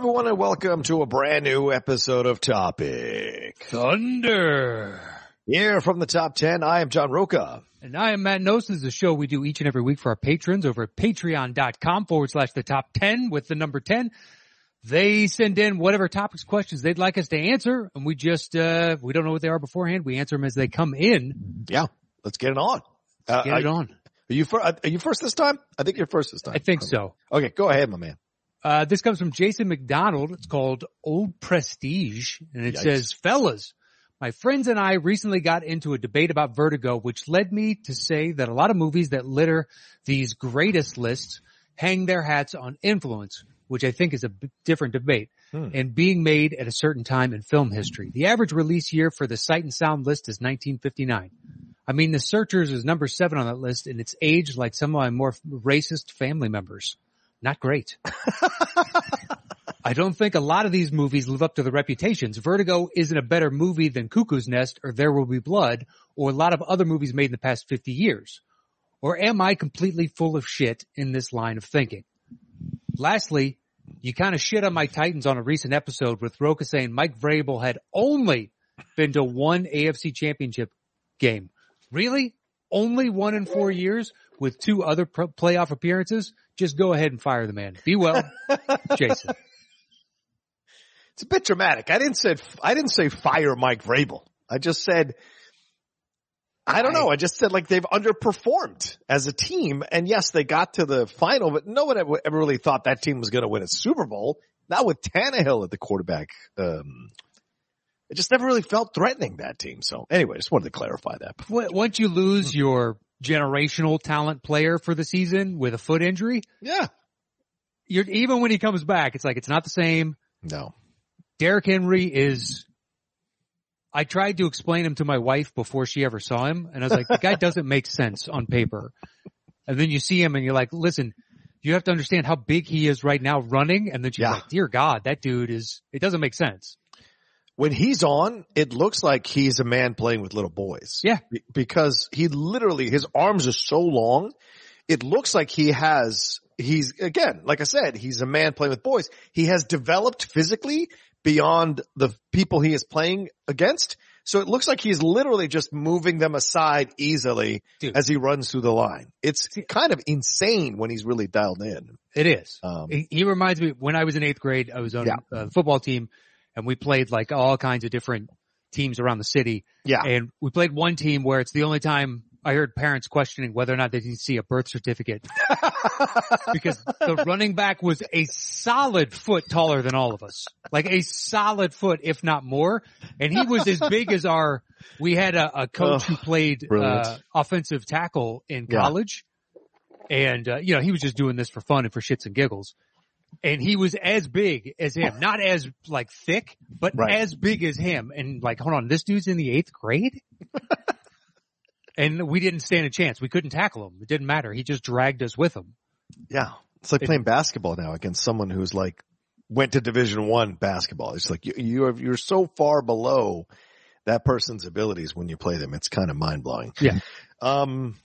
Everyone and welcome to a brand new episode of Topic. Thunder. Here from the top 10, I am John Rocha. And I am Matt Knost. This is a show we do each and every week for our patrons over at patreon.com forward slash the top 10 with the number 10. They send in whatever topics, questions they'd like us to answer. And we just, uh, we don't know what they are beforehand. We answer them as they come in. Yeah, let's get it on. Uh, Get it on. Are you, fir- are you first this time? I think you're first this time. I think so. Okay, go ahead, my man. Uh, this comes from Jason McDonald. It's called Old Prestige and it Yikes. says, fellas, my friends and I recently got into a debate about Vertigo, which led me to say that a lot of movies that litter these greatest lists hang their hats on influence, which I think is a b- different debate Hmm. and being made at a certain time in film history. The average release year for the Sight and Sound list is 1959. I mean, The Searchers is number seven on that list and it's aged like some of my more racist family members. Not great. I don't think a lot of these movies live up to the reputations. Vertigo isn't a better movie than Cuckoo's Nest or There Will Be Blood or a lot of other movies made in the past 50 years. Or am I completely full of shit in this line of thinking? Lastly, you kind of shit on my Titans on a recent episode with Rocha saying Mike Vrabel had only been to one AFC championship game. Really? Only one in four years with two other pro- playoff appearances? Just go ahead and fire the man. Be well, Jason. It's a bit dramatic. I didn't say, I didn't say fire Mike Vrabel. I just said, I don't know. I just said like they've underperformed as a team. And yes, they got to the final, but no one ever, ever really thought that team was going to win a Super Bowl. Not with Tannehill at the quarterback. Um, it just never really felt threatening that team. So anyway, just wanted to clarify that. Once you lose your generational talent player for the season with a foot injury, Yeah. you're, even when he comes back, it's like, it's not the same. No. Derrick Henry is, I tried to explain him to my wife before she ever saw him. And I was like, the guy doesn't make sense on paper. And then you see him and you're like, listen, you have to understand how big he is right now running. And then she's Yeah. like, dear God, that dude is, it doesn't make sense. When he's on, it looks like he's a man playing with little boys. Yeah. Because he literally, his arms are so long. It looks like he has, he's, again, like I said, he's a man playing with boys. He has developed physically beyond the people he is playing against. So it looks like he's literally just moving them aside easily Dude. as he runs through the line. It's kind of insane when he's really dialed in. It is. Um, He, he reminds me when I was in eighth grade, I was on Yeah. a football team and we played like all kinds of different teams around the city. yeah. And we played one team where it's the only time I heard parents questioning whether or not they can see a birth certificate because the running back was a solid foot taller than all of us, like a solid foot, if not more. And he was as big as our, we had a, a coach Ugh, who played, uh, offensive tackle in Yeah. college. And, uh, you know, he was just doing this for fun and for shits and giggles. And he was as big as him, not as like thick, but Right. as big as him. And like, hold on, this dude's in the eighth grade? and we didn't stand a chance. We couldn't tackle him. It didn't matter. He just dragged us with him. Yeah. It's like It- playing basketball now against someone who's like went to division one basketball. It's like you, you are, you're so far below that person's abilities when you play them. It's kind of mind blowing. Yeah. Um,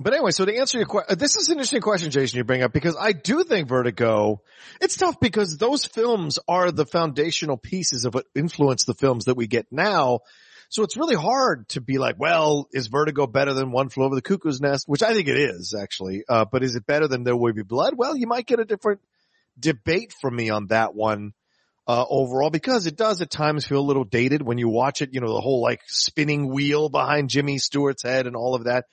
but anyway, so to answer your question, this is an interesting question, Jason, you bring up because I do think Vertigo, it's tough because those films are the foundational pieces of what influence the films that we get now. So it's really hard to be like, well, is Vertigo better than One Flew Over the Cuckoo's Nest? Which I think it is actually. Uh, but is it better than There Will Be Blood? Well, you might get a different debate from me on that one. Uh, overall, because it does at times feel a little dated when you watch it, you know, the whole like spinning wheel behind Jimmy Stewart's head and all of that.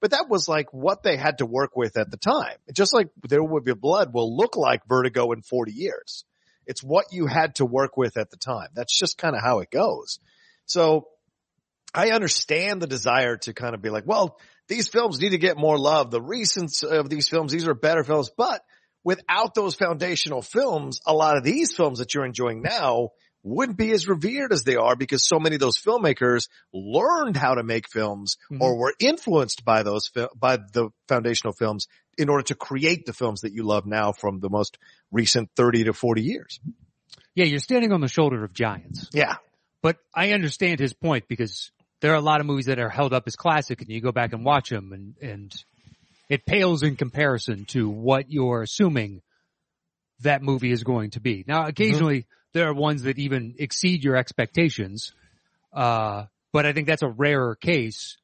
But that was like what they had to work with at the time. Just like There Will Be Blood will look like Vertigo in 40 years. It's what you had to work with at the time. That's just kind of how it goes. So I understand the desire to kind of be like, well, these films need to get more love. The recent uh, of these films, these are better films, but without those foundational films, a lot of these films that you're enjoying now wouldn't be as revered as they are because so many of those filmmakers learned how to make films Mhm. or were influenced by those, by the foundational films in order to create the films that you love now from the most recent 30 to 40 years. Yeah, you're standing on the shoulder of giants. Yeah. But I understand his point because there are a lot of movies that are held up as classic and you go back and watch them and, and it pales in comparison to what you're assuming that movie is going to be. Now, occasionally there are ones that even exceed your expectations. Uh, but I think that's a rarer case.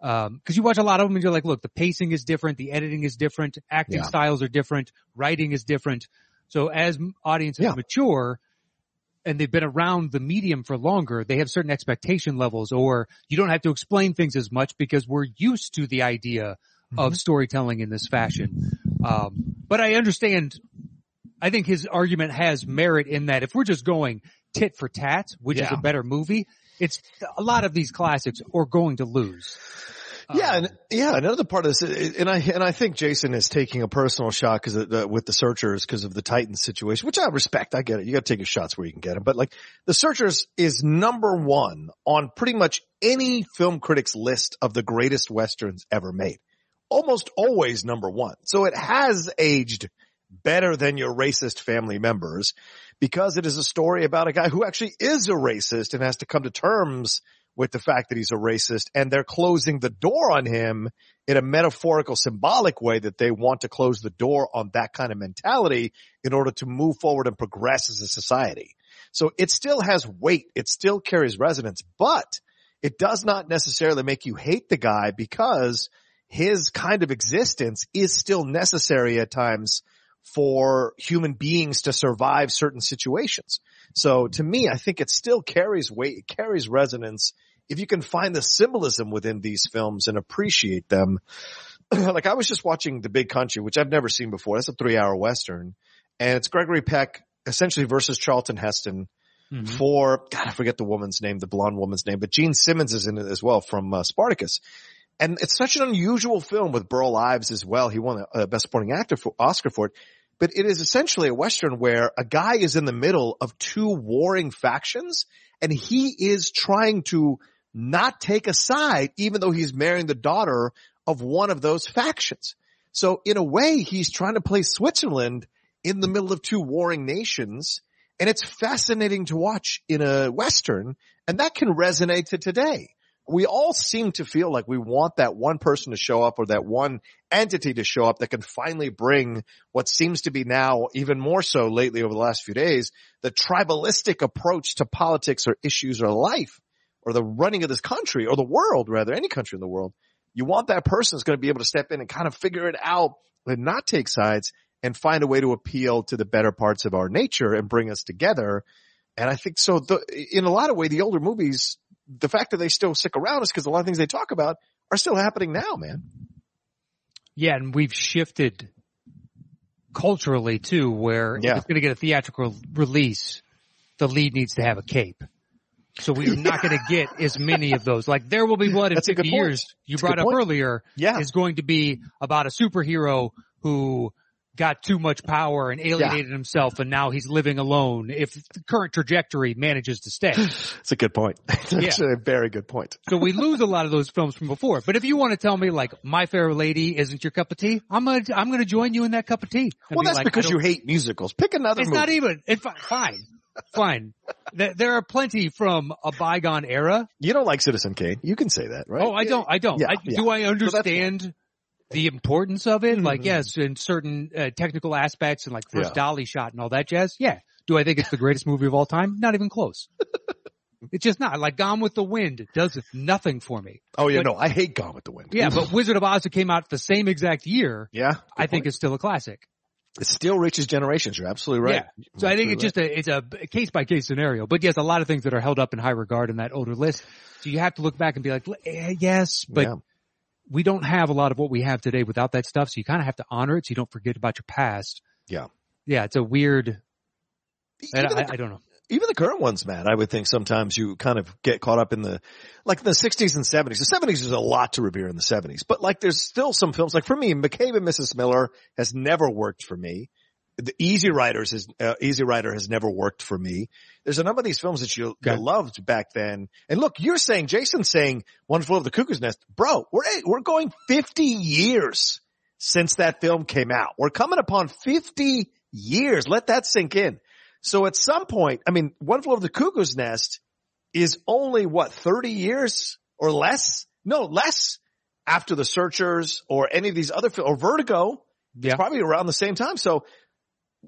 Um, cause you watch a lot of them and you're like, look, the pacing is different. The editing is different. Acting Yeah. styles are different. Writing is different. So as audiences Yeah. mature, and they've been around the medium for longer, they have certain expectation levels or you don't have to explain things as much because we're used to the idea of storytelling in this fashion. Um, but I understand, I think his argument has merit in that if we're just going tit for tat, which is a better movie, it's a lot of these classics are going to lose. Yeah, Um, and yeah, another part of this, and I and I think Jason is taking a personal shot because uh, with the searchers because of the Titans situation, which I respect. I get it. You got to take your shots where you can get them, but like the searchers is number one on pretty much any film critic's list of the greatest westerns ever made. Almost always number one. So it has aged better than your racist family members because it is a story about a guy who actually is a racist and has to come to terms with the fact that he's a racist and they're closing the door on him in a metaphorical symbolic way that they want to close the door on that kind of mentality in order to move forward and progress as a society. So it still has weight. It still carries resonance, but it does not necessarily make you hate the guy because his kind of existence is still necessary at times for human beings to survive certain situations. So to me, I think it still carries weight, it carries resonance if you can find the symbolism within these films and appreciate them. like I was just watching The Big Country, which I've never seen before. That's a three hour Western and it's Gregory Peck essentially versus Charlton Heston mhm. for, God, I forget the woman's name, the blonde woman's name, but Jean Simmons is in it as well from uh, Spartacus. And it's such an unusual film with Burl Ives as well. He won a, a best supporting actor for Oscar for it, but it is essentially a Western where a guy is in the middle of two warring factions and he is trying to not take a side even though he's marrying the daughter of one of those factions. So in a way, he's trying to play Switzerland in the middle of two warring nations. And it's fascinating to watch in a Western and that can resonate to today. We all seem to feel like we want that one person to show up or that one entity to show up that can finally bring what seems to be now even more so lately over the last few days, the tribalistic approach to politics or issues or life or the running of this country or the world rather, any country in the world. You want that person that's going to be able to step in and kind of figure it out and not take sides and find a way to appeal to the better parts of our nature and bring us together. And I think so the, in a lot of way, the older movies, the fact that they still stick around is because a lot of things they talk about are still happening now, man. Yeah, and we've shifted culturally too, where Yeah. if it's going to get a theatrical release, the lead needs to have a cape. So we're not going to get as many of those. Like There Will Be Blood in That's 50 years, you That's brought up point. earlier, Yeah. is going to be about a superhero who got too much power and alienated himself and now he's living alone if the current trajectory manages to stay. It's a good point. It's Yeah. a very good point. So we lose a lot of those films from before. But if you want to tell me like My Fair Lady isn't your cup of tea, I'm gonna I'm gonna join you in that cup of tea. Well, be that's like, because you hate musicals. Pick another It's movie. not even. It's fine, fine. There, there are plenty from a bygone era. you don't like Citizen Kane. You can say that, right? Oh, I don't. I don't. Yeah, I, yeah. Do I understand the importance of it? Like, Mhm. yes, in certain uh, technical aspects and like first Yeah. dolly shot and all that jazz. Yeah. Do I think it's the greatest movie of all time? Not even close. it's just not. Like Gone with the Wind it does nothing for me. Oh yeah, but- no, I hate Gone with the Wind. Yeah, but Wizard of Oz that came out the same exact year, yeah, I think it's still a classic. it still reaches generations. You're absolutely right. Yeah. So I think it's just a, it's a case by case scenario. But yes, a lot of things that are held up in high regard in that older list. So you have to look back and be like, eh, yes, but Yeah. We don't have a lot of what we have today without that stuff. So you kind of have to honor it so you don't forget about your past. Yeah. Yeah. It's a weird, I, the- I don't know. even the current ones, man, I would think sometimes you kind of get caught up in the, like the 60s and 70s. The 70s is a lot to revere in the 70s, but like there's still some films, like for me, McCabe and Mrs. Miller has never worked for me. The Easy Riders is, uh, Easy Rider has never worked for me. There's a number of these films that you, Okay. you loved back then. And look, you're saying, Jason's saying One Flew Over the Cuckoo's Nest. Bro, we're, we're going 50 years since that film came out. We're coming upon 50 years. Let that sink in. So at some point, I mean, One Flew Over the Cuckoo's Nest is only what, 30 years or less? No, less after The Searchers or any of these other films or Vertigo. It's Yeah. probably around the same time. So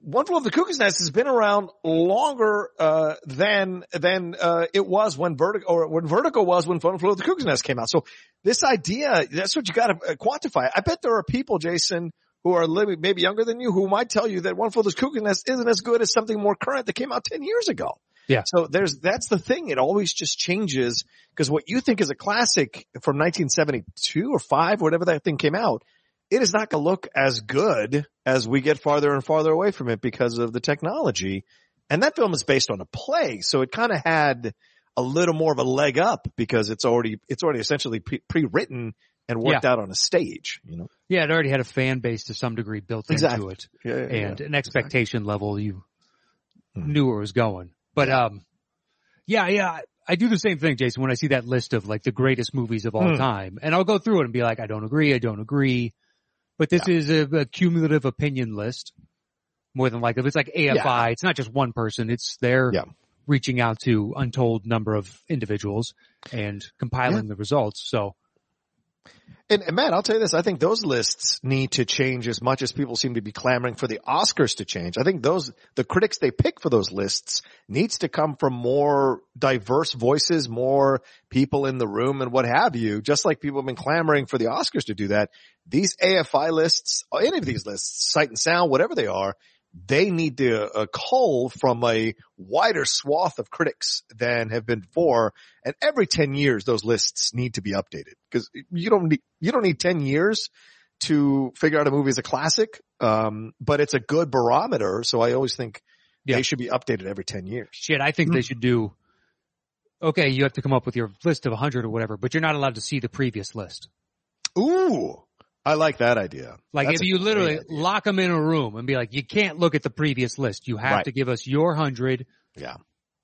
One Flew Over the Cuckoo's Nest has been around longer, uh, than, than, uh, it was when Vertigo, or when Vertigo was when One Flew Over the Cuckoo's Nest came out. So this idea, that's what you gotta uh, quantify. I bet there are people, Jason, who are living maybe younger than you who might tell you that One Flew Over the Cuckoo's Nest isn't as good as something more current that came out 10 years ago. Yeah. So there's, that's the thing. It always just changes because what you think is a classic from 1972 or five, whatever that thing came out, it is not going to look as good as we get farther and farther away from it because of the technology. And that film is based on a play. So it kind of had a little more of a leg up because it's already, it's already essentially pre- pre-written and worked out on a stage, you know? Yeah, it already had a fan base to some degree built Exactly. into it. Yeah. and an expectation level you Mhm. knew where it was going. But um yeah, yeah, I- do the same thing, Jason, when I see that list of like the greatest movies of all Hmm. time. And I'll go through it and be like, I don't agree, I don't agree. But this is a, a cumulative opinion list. More than likely. If it's like AFI, it's not just one person, it's they're Yeah. reaching out to untold number of individuals and compiling the results. So And, and Matt, I'll tell you this. I think those lists need to change as much as people seem to be clamoring for the Oscars to change. I think those, the critics they pick for those lists needs to come from more diverse voices, more people in the room and what have you. Just like people have been clamoring for the Oscars to do that. These AFI lists, any of these lists, Sight and Sound, whatever they are, they need to uh, cull from a wider swath of critics than have been before. And every 10 years, those lists need to be updated because you don't need, you don't need 10 years to figure out a movie is a classic. Um, but it's a good barometer. So I always think Yeah. they should be updated every 10 years. shit, I think they should do, okay, you have to come up with your list of 100 or whatever, but you're not allowed to see the previous list. Ooh, I like that idea. Like That's if you literally idea. lock them in a room and be like, you can't look at the previous list. You have Right. to give us your hundred. Yeah.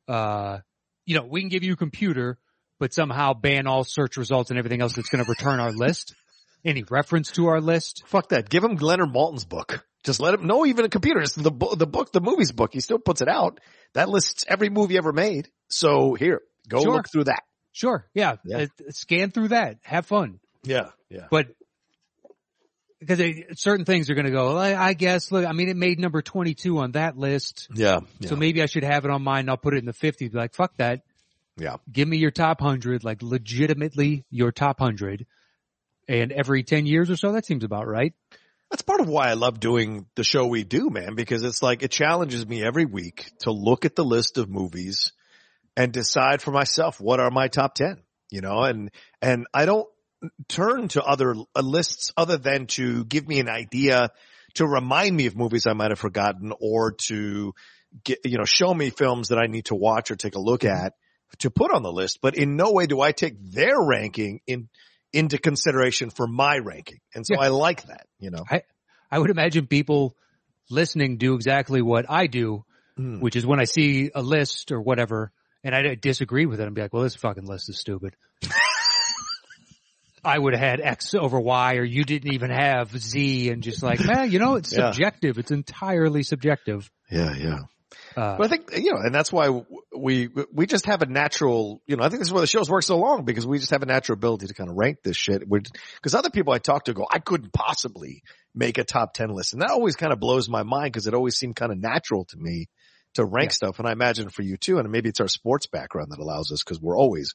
Uh, you know, we can give you a computer, but somehow ban all search results and everything else that's going to return our list. Any reference to our list. Fuck that. Give him Leonard Maltin's book. Just let him know even a computer. It's the, the book, the movie's book. He still puts it out. That lists every movie ever made. So here, go Sure. look through that. Sure. Yeah. Yeah. Uh, scan through that. Have fun. Yeah. Yeah. But because certain things are going to go, I, I guess, look, I mean, it made number 22 on that list. Yeah. So maybe I should have it on mine. I'll put it in the fifty. Be like, fuck that. Yeah. Give me your top 100, like legitimately your top 100. And every 10 years or so, that seems about right. That's part of why I love doing the show we do, man, because it's like it challenges me every week to look at the list of movies and decide for myself what are my top 10, you know, and, and I don't turn to other uh, lists other than to give me an idea to remind me of movies I might have forgotten or to get, you know, show me films that I need to watch or take a look at to put on the list. But in no way do I take their ranking in, into consideration for my ranking. And so Yeah. I like that, you know. I would imagine people listening do exactly what I do, Mm. which is when I see a list or whatever and I disagree with it and be like, well, this fucking list is stupid. I would have had X over Y or you didn't even have Z and just like, man, you know, it's Yeah. subjective. It's entirely subjective. Yeah, yeah. Uh, But I think, you know, and that's why we, we just have a natural, you know, I think this is why the shows work so long because we just have a natural ability to kind of rank this shit. Because other people I talk to go, I couldn't possibly make a top 10 list. And that always kind of blows my mind because it always seemed kind of natural to me to rank Yeah. stuff. And I imagine for you too. And maybe it's our sports background that allows us because we're always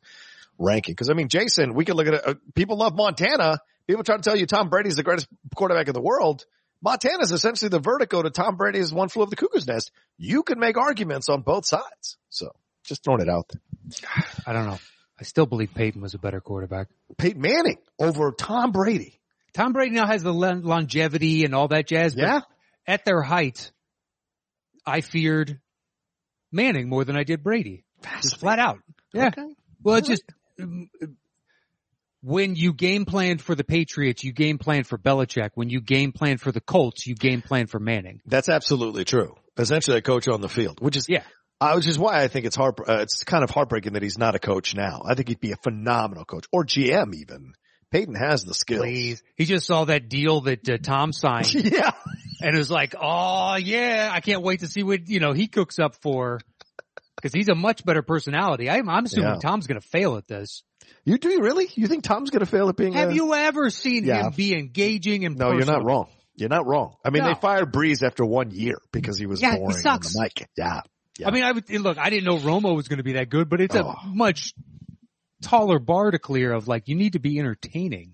ranking. Because I mean, Jason, we could look at it. Uh, people love Montana. People try to tell you Tom Brady's the greatest quarterback in the world. Montana's essentially the vertigo to Tom Brady's one flew of the cuckoo's nest. You can make arguments on both sides. So just throwing it out there. I don't know. I still believe Peyton was a better quarterback. Peyton Manning over Tom Brady. Tom Brady now has the longevity and all that jazz. but Yeah. At their height, I feared Manning more than I did Brady. Just flat out. Yeah. Okay. Well, it's just when you game plan for the Patriots, you game plan for Belichick. When you game plan for the Colts, you game plan for Manning. That's absolutely true. Essentially a coach on the field, which is, Yeah. uh, which is why I think it's hard, uh, it's kind of heartbreaking that he's not a coach now. I think he'd be a phenomenal coach or GM even. Peyton has the skills. Please. He just saw that deal that uh, Tom signed yeah. and it was like, oh yeah, I can't wait to see what, you know, he cooks up for. Cause he's a much better personality. I'm, I'm assuming Yeah. Tom's going to fail at this. You do really? You think Tom's going to fail at being Have a, you ever seen Yeah. him be engaging and No, you're not wrong. You're not wrong. I mean, No. they fired Brees after one year because he was Yeah, he sucks. on the mic. Yeah. Yeah. I mean, I would look. I didn't know Romo was going to be that good, but it's Oh. a much taller bar to clear. Of like, you need to be entertaining.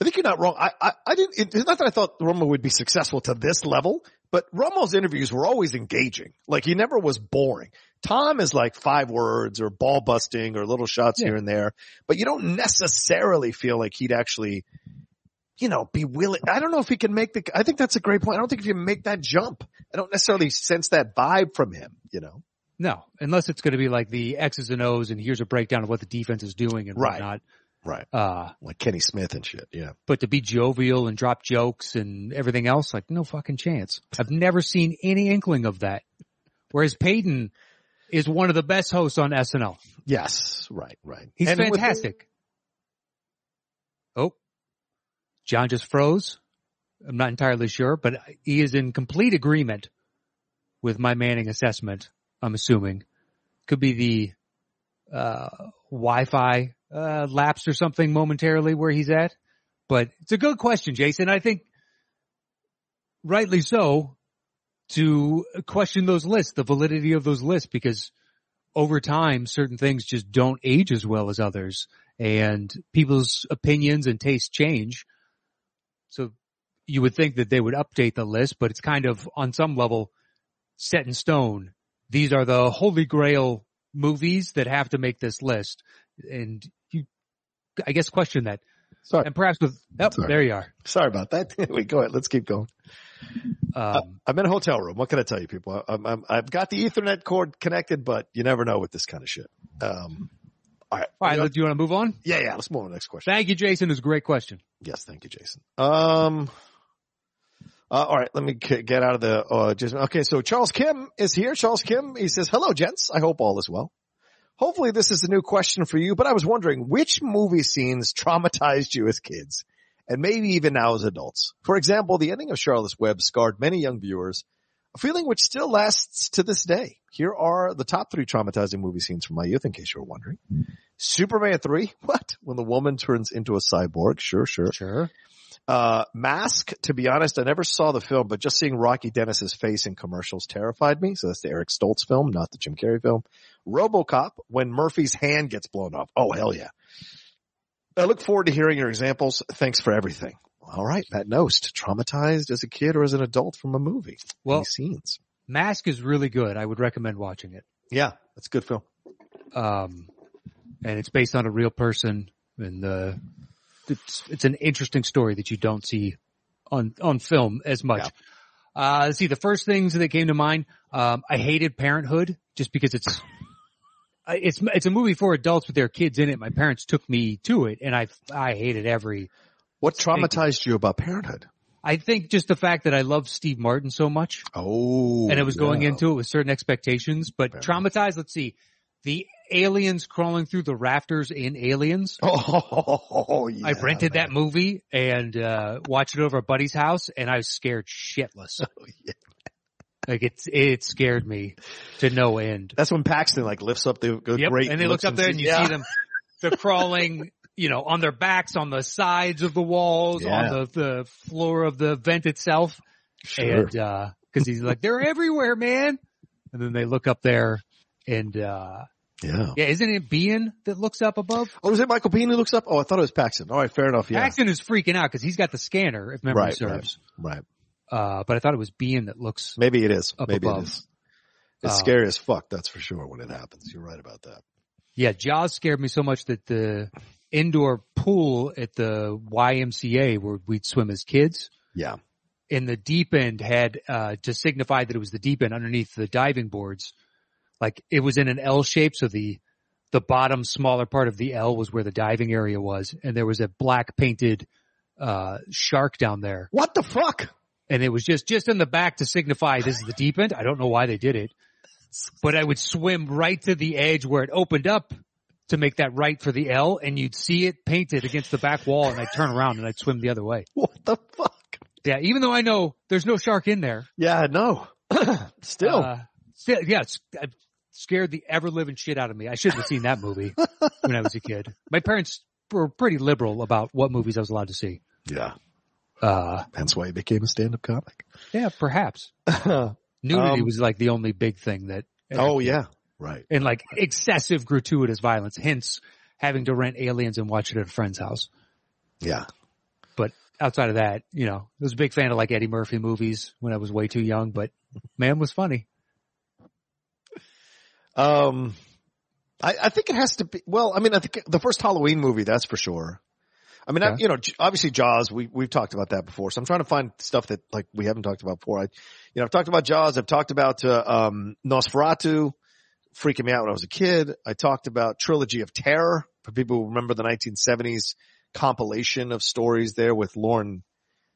I think you're not wrong. I, I, I didn't, it's not that I thought Romo would be successful to this level, but Romo's interviews were always engaging. Like he never was boring. Tom is like five words or ball busting or little shots Yeah. here and there, but you don't necessarily feel like he'd actually, you know, be willing. I don't know if he can make the, I think that's a great point. I don't think if you make that jump, I don't necessarily sense that vibe from him, you know? No, unless it's going to be like the X's and O's, and here's a breakdown of what the defense is doing and Right. whatnot. Right. Uh, Like Kenny Smith and shit. Yeah. but to be jovial and drop jokes and everything else, like no fucking chance. I've never seen any inkling of that. Whereas Peyton is one of the best hosts on SNL. Yes. Right. Right. He's And the- fantastic. Oh, John just froze. I'm not entirely sure, but he is in complete agreement with my Manning assessment. I'm assuming could be the uh, Wi-Fi uh, lapse or something momentarily where he's at. But it's a good question, Jason. I think rightly so to question those lists, the validity of those lists, because over time, certain things just don't age as well as others and people's opinions and tastes change. So you would think that they would update the list, but it's kind of on some level set in stone. These are the holy grail movies that have to make this list. And you, I guess question that. Sorry. And perhaps with, yep, Sorry. there you are. Sorry about that. we go ahead. Let's keep going. Um, I'm in a hotel room. What can I tell you, people? I'm, I've got the Ethernet cord connected, but you never know with this kind of shit. Um, all right. all right, do you want to move on? Yeah, yeah. Let's move on to the next question. Thank you, Jason. It was a great question. Yes, thank you, Jason. Um, uh, all right, let me get out of the, uh, just, okay, so Charles Kim is here. Charles Kim, he says, hello, gents. I hope all is well. Hopefully this is a new question for you, but I was wondering which movie scenes traumatized you as kids and maybe even now as adults. For example, the ending of Charlotte's Web scarred many young viewers, a feeling which still lasts to this day. Here are the top three traumatizing movie scenes from my youth, in case you were wondering. Hmm. Superman 3, what? When the woman turns into a cyborg, sure, sure. Sure. Uh, Mask, to be honest, I never saw the film, but just seeing Rocky Dennis's face in commercials terrified me. So that's the Eric Stoltz film, not the Jim Carrey film. Robocop, when Murphy's hand gets blown off. Oh, hell yeah. I look forward to hearing your examples. Thanks for everything. All right, Matt Knost, traumatized as a kid or as an adult from a movie. Well- Any scenes. Mask is really good. I would recommend watching it. Yeah, that's a good film. um, and it's based on a real person, and uh, it's it's an interesting story that you don't see on on film as much. Uh, let's see, the first things that came to mind, um, I hated Parenthood just because it's. It's it's a movie for adults with their kids in it. My parents took me to it, and I I hated every. What traumatized you about Parenthood? I think just the fact that I love Steve Martin so much, Oh, and I was going yeah. into it with certain expectations, but traumatized. Let's see, the aliens crawling through the rafters in Aliens. Oh, yeah. I rented man. that movie and uh watched it over at Buddy's house, and I was scared shitless. Oh, yeah. Like it's it scared me to no end. That's when Paxton like lifts up the, the Yep. great. and they look looks up there and you yeah. see them. They're crawling, you know, on their backs, on the sides of the walls, Yeah. on the the floor of the vent itself. Sure. And uh 'cause he's like, they're everywhere, man. And then they look up there and uh yeah. yeah, isn't it Biehn that looks up above? Oh, is it Michael Biehn who looks up? Oh, I thought it was Paxton. All right, fair enough. Yeah. Paxton is freaking out because he's got the scanner, if memory Right, serves. Right. Uh, but I thought it was Biehn that looks Maybe it is. Up Maybe above. it is. It's Uh, scary as fuck. That's for sure when it happens. You're right about that. Yeah, Jaws scared me so much that the indoor pool at the YMCA where we'd swim as kids Yeah. in the deep end had, uh, to signify that it was the deep end underneath the diving boards, like it was in an L shape. So the, the bottom smaller part of the L was where the diving area was. And there was a black painted, uh, shark down there. What the fuck? And it was just, just in the back to signify this is the deep end. I don't know why they did it, but I would swim right to the edge where it opened up to make that right for the L and you'd see it painted against the back wall and I'd turn around and I'd swim the other way. What the fuck? Yeah. Even though I know there's no shark in there. Yeah, no. Still. Uh, still, yeah, scared the ever living shit out of me. I shouldn't have seen that movie when I was a kid. My parents were pretty liberal about what movies I was allowed to see. yeah. Uh, That's why he became a stand-up comic. yeah, perhaps nudity Um, was like the only big thing that. oh yeah. Right. And like excessive gratuitous violence, hence having to rent aliens and watch it at a friend's house. Yeah. But outside of that, you know, I was a big fan of like Eddie Murphy movies when I was way too young, but man was funny. Um, I, I think it has to be, well, I mean, I think the first Halloween movie, that's for sure. I mean, I, you know, obviously Jaws, we, we've talked about that before. So I'm trying to find stuff that like we haven't talked about before. I, you know, I've talked about Jaws. I've talked about, uh, um, Nosferatu freaking me out when I was a kid. I talked about Trilogy of Terror for people who remember the 1970s compilation of stories there with Lauren,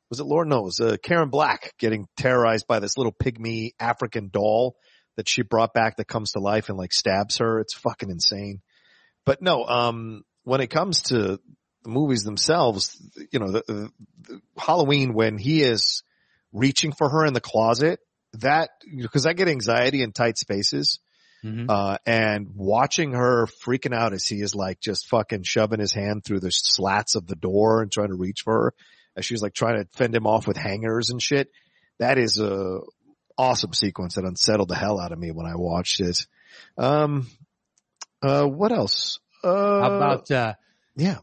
was it Lauren? No, it was, uh, Karen Black getting terrorized by this little pygmy African doll that she brought back that comes to life and like stabs her. It's fucking insane. But no, um, when it comes to the movies themselves, you know, the, the, the Halloween when he is reaching for her in the closet, that, because I get anxiety in tight spaces, Mhm. uh, and watching her freaking out as he is like just fucking shoving his hand through the slats of the door and trying to reach for her as she's like trying to fend him off with hangers and shit. That is a awesome sequence that unsettled the hell out of me when I watched it. Um, uh, what else? Uh, How about, uh, yeah.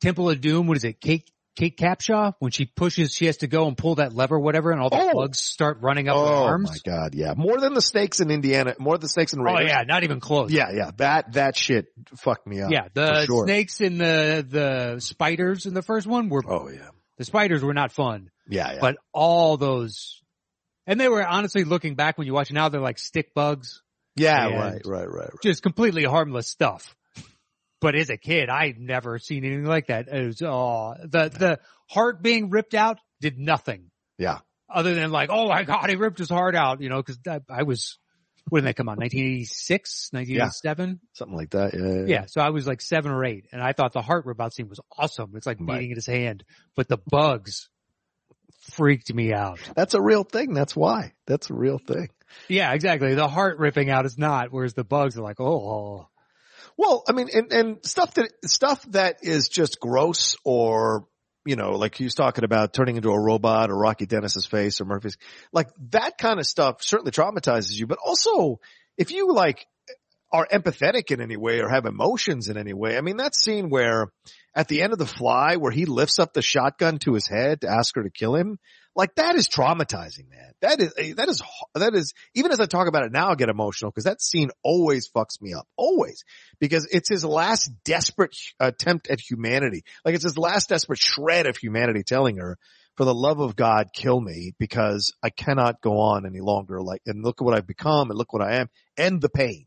Temple of Doom, what is it? Kate, Kate Capshaw? When she pushes, she has to go and pull that lever, whatever, and all the Oh. bugs start running up her Oh my god, yeah. More than the snakes in Indiana, more than the snakes in Raiders. Oh yeah, not even close. Yeah, yeah. That, that shit fucked me up. Yeah, the sure. snakes and the, the spiders in the first one were, Oh yeah. the spiders were not fun, Yeah, yeah. but all those, and they were honestly looking back when you watch it now, they're like stick bugs, yeah, right, right, right, right. just completely harmless stuff. But as a kid, I'd never seen anything like that. It was, oh, the, the heart being ripped out did nothing. Yeah. other than like, oh my god, he ripped his heart out, you know, cause I, I was, when did that come out? 1986, 1987? Something like that. Yeah. Yeah. Yeah. So I was like seven or eight and I thought the heart rip out scene was awesome. It's like Right. beating in his hand, but the bugs freaked me out. That's a real thing. That's why. That's a real thing. Yeah, exactly. The heart ripping out is not, whereas the bugs are like, oh, Well, I mean, and, and stuff that, stuff that is just gross or, you know, like he was talking about turning into a robot or Rocky Dennis's face or Murphy's, like that kind of stuff certainly traumatizes you, but also if you like are empathetic in any way or have emotions in any way, I mean, that scene where at the end of the fly where he lifts up the shotgun to his head to ask her to kill him, like that is traumatizing, man. That is, eh, that is, that is, even as I talk about it now, I get emotional because that scene always fucks me up. Always. Because it's his last desperate attempt at humanity. Like it's his last desperate shred of humanity telling her, for the love of God, kill me because I cannot go on any longer. Like, and look at what I've become and look what I am and the pain.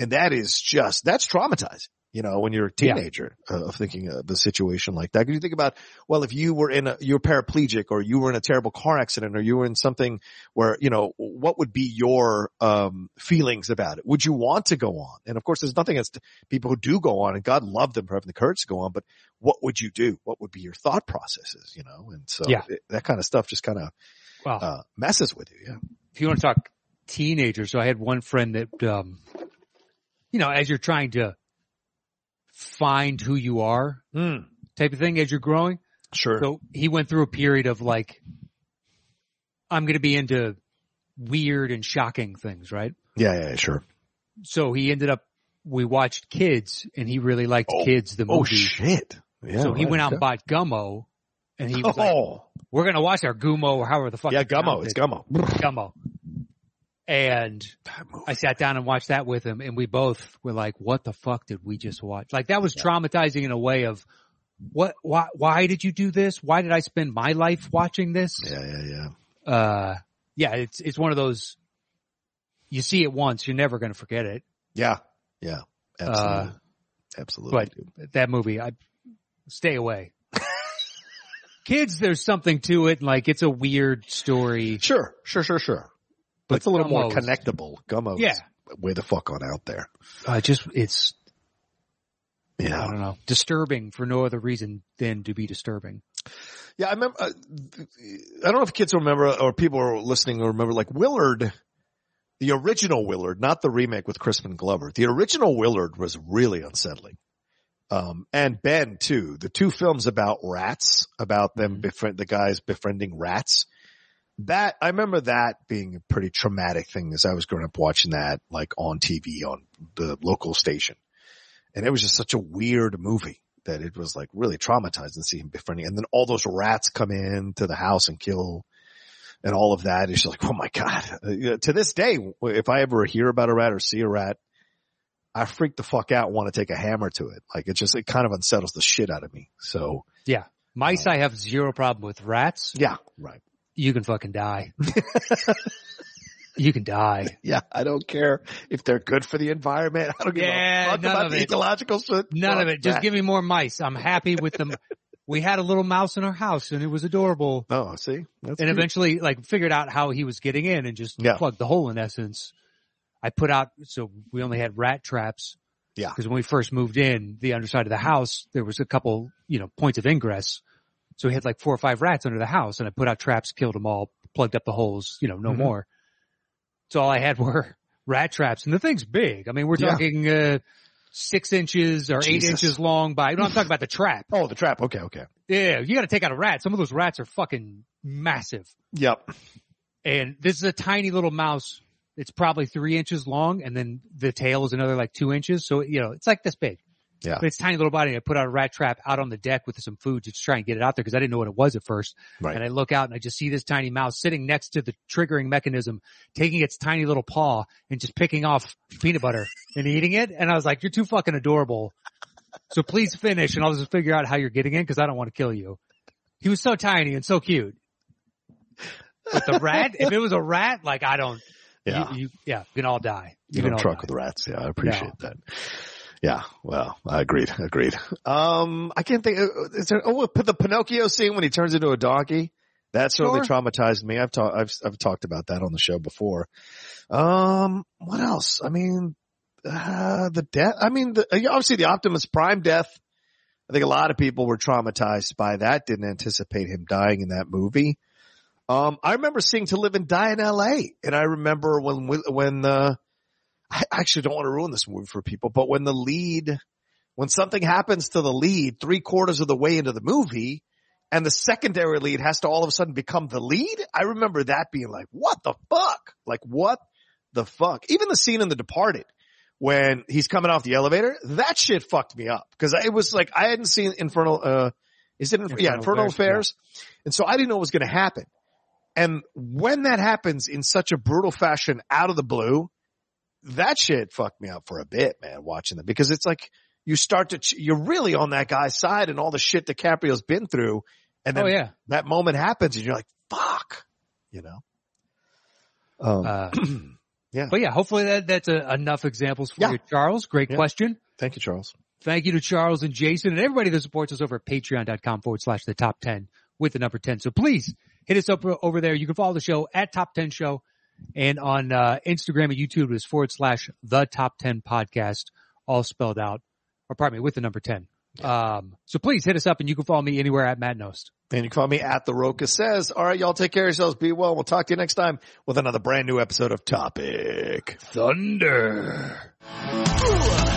And that is just, that's traumatizing. You know, when you're a Yeah. teenager uh, of thinking of a situation like that. Cause you think about, well, if you were in a, you're paraplegic or you were in a terrible car accident or you were in something where, you know, what would be your, um, feelings about it? Would you want to go on? And of course, there's nothing against people who do go on and God love them for having the courage to go on, but what would you do? What would be your thought processes, you know? And so Yeah. it- that kind of stuff just kind of, well, uh, messes with you. Yeah. if you want to talk teenagers, so I had one friend that, um, you know, as you're trying to find who you are hmm. type of thing as you're growing. Sure. So he went through a period of like, I'm going to be into weird and shocking things, right? yeah, yeah, yeah, sure. So he ended up, we watched Kids and he really liked Oh. Kids, the oh, movie. Oh shit. Yeah. so he right, went out and bought Gummo and he was like, oh, we're going to watch our Gummo or however the fuck. yeah, Gummo. It's it. Gummo. Gummo. And I sat down and watched that with him and we both were like, what the fuck did we just watch? Like that was traumatizing in a way of what, why, why did you do this? Why did I spend my life watching this? Yeah, yeah, yeah. Uh, yeah, it's, it's one of those, you see it once, you're never going to forget it. Yeah. Yeah. Absolutely. Uh, Absolutely. But that movie, I stay away. Kids, there's something to it. Like it's a weird story. Sure. Sure. Sure. Sure. But it's a little more connectable. Gummo. Yeah. Way the fuck on out there. Uh, just it's yeah, I don't know disturbing for no other reason than to be disturbing. Yeah. I remember, uh, I don't know if kids will remember or people are listening will remember like Willard, the original Willard, not the remake with Crispin Glover. The original Willard was really unsettling. Um, and Ben too, the two films about rats, about them Mhm. befriend, the guys befriending rats. That, I remember that being a pretty traumatic thing as I was growing up watching that like on TV on the local station. And it was just such a weird movie that it was like really traumatizing to see him befriending. And then all those rats come in to the house and kill and all of that. It's just like, oh my God. Uh, to this day, if I ever hear about a rat or see a rat, I freak the fuck out and want to take a hammer to it. Like it just, it kind of unsettles the shit out of me. So yeah, Mice, I have zero problem with. Rats, yeah, right. You can fucking die. you can die. Yeah. I don't care if they're good for the environment. I don't give Yeah, a fuck none about of the ecological shit. None Fuck of it. Just that. give me more mice. I'm happy with them. we had a little mouse in our house and it was adorable. Oh, see? That's and cute. eventually like figured out how he was getting in and just Yeah. plugged the hole in essence. I put out, so we only had rat traps. Yeah. Cause when we first moved in, the underside of the house, there was a couple, you know, points of ingress. So we had like four or five rats under the house and I put out traps, killed them all, plugged up the holes, you know, no Mhm. more. So all I had were rat traps and the thing's big. I mean, we're Yeah. talking, uh, six inches or eight inches long by, you know, I'm talking about the trap. Oh, the trap. Okay. Okay. Yeah. You got to take out a rat. Some of those rats are fucking massive. Yep. And this is a tiny little mouse. It's probably three inches long and then the tail is another like two inches. So, you know, it's like this big. Yeah. But it's tiny little body. I put out a rat trap out on the deck with some food to try and get it out there because I didn't know what it was at first. Right. And I look out and I just see this tiny mouse sitting next to the triggering mechanism, taking its tiny little paw and just picking off peanut butter and eating it. And I was like, you're too fucking adorable. So please finish and I'll just figure out how you're getting in because I don't want to kill you. He was so tiny and so cute. But the rat, if it was a rat, like I don't, Yeah. you, you, yeah, you can all die. You can don't all truck die. with rats. Yeah, I appreciate that. Yeah, well, I agreed. Agreed. Um, I can't think. uh, Is there? Oh, the Pinocchio scene when he turns into a donkey. That certainly Sure. traumatized me. I've talked. I've I've talked about that on the show before. Um, what else? I mean, uh, the death. I mean, the, obviously the Optimus Prime death. I think a lot of people were traumatized by that. Didn't anticipate him dying in that movie. Um, I remember seeing To Live and Die in L.A. and I remember when when uh, I actually don't want to ruin this movie for people, but when the lead, when something happens to the lead three quarters of the way into the movie and the secondary lead has to all of a sudden become the lead, I remember that being like, what the fuck? Like what the fuck? Even the scene in The Departed when he's coming off the elevator, that shit fucked me up because it was like, I hadn't seen Infernal, uh, is it, Inf- yeah, Infernal Infernal Affairs, Affairs. And so I didn't know what was going to happen. And when that happens in such a brutal fashion out of the blue, that shit fucked me up for a bit, man, watching them because it's like you start to, ch- you're really on that guy's side and all the shit DiCaprio's been through. And then Oh yeah. that moment happens and you're like, fuck, you know? Um, Uh, Yeah. But yeah, hopefully that, that's a, enough examples for Yeah. you, Charles. Great Yeah. question. thank you, Charles. Thank you to Charles and Jason and everybody that supports us over at patreon.com forward slash the top 10 with the number 10. So please hit us up over there. You can follow the show at top 10 show and on uh, Instagram and YouTube is forward slash the top 10 podcast all spelled out or pardon me with the number 10. Um, so please hit us up and you can follow me anywhere at Matt Knost. And you can follow me at the Rocha says. All right, y'all take care of yourselves. Be well. We'll talk to you next time with another brand new episode of Topic. Thunder. Ooh.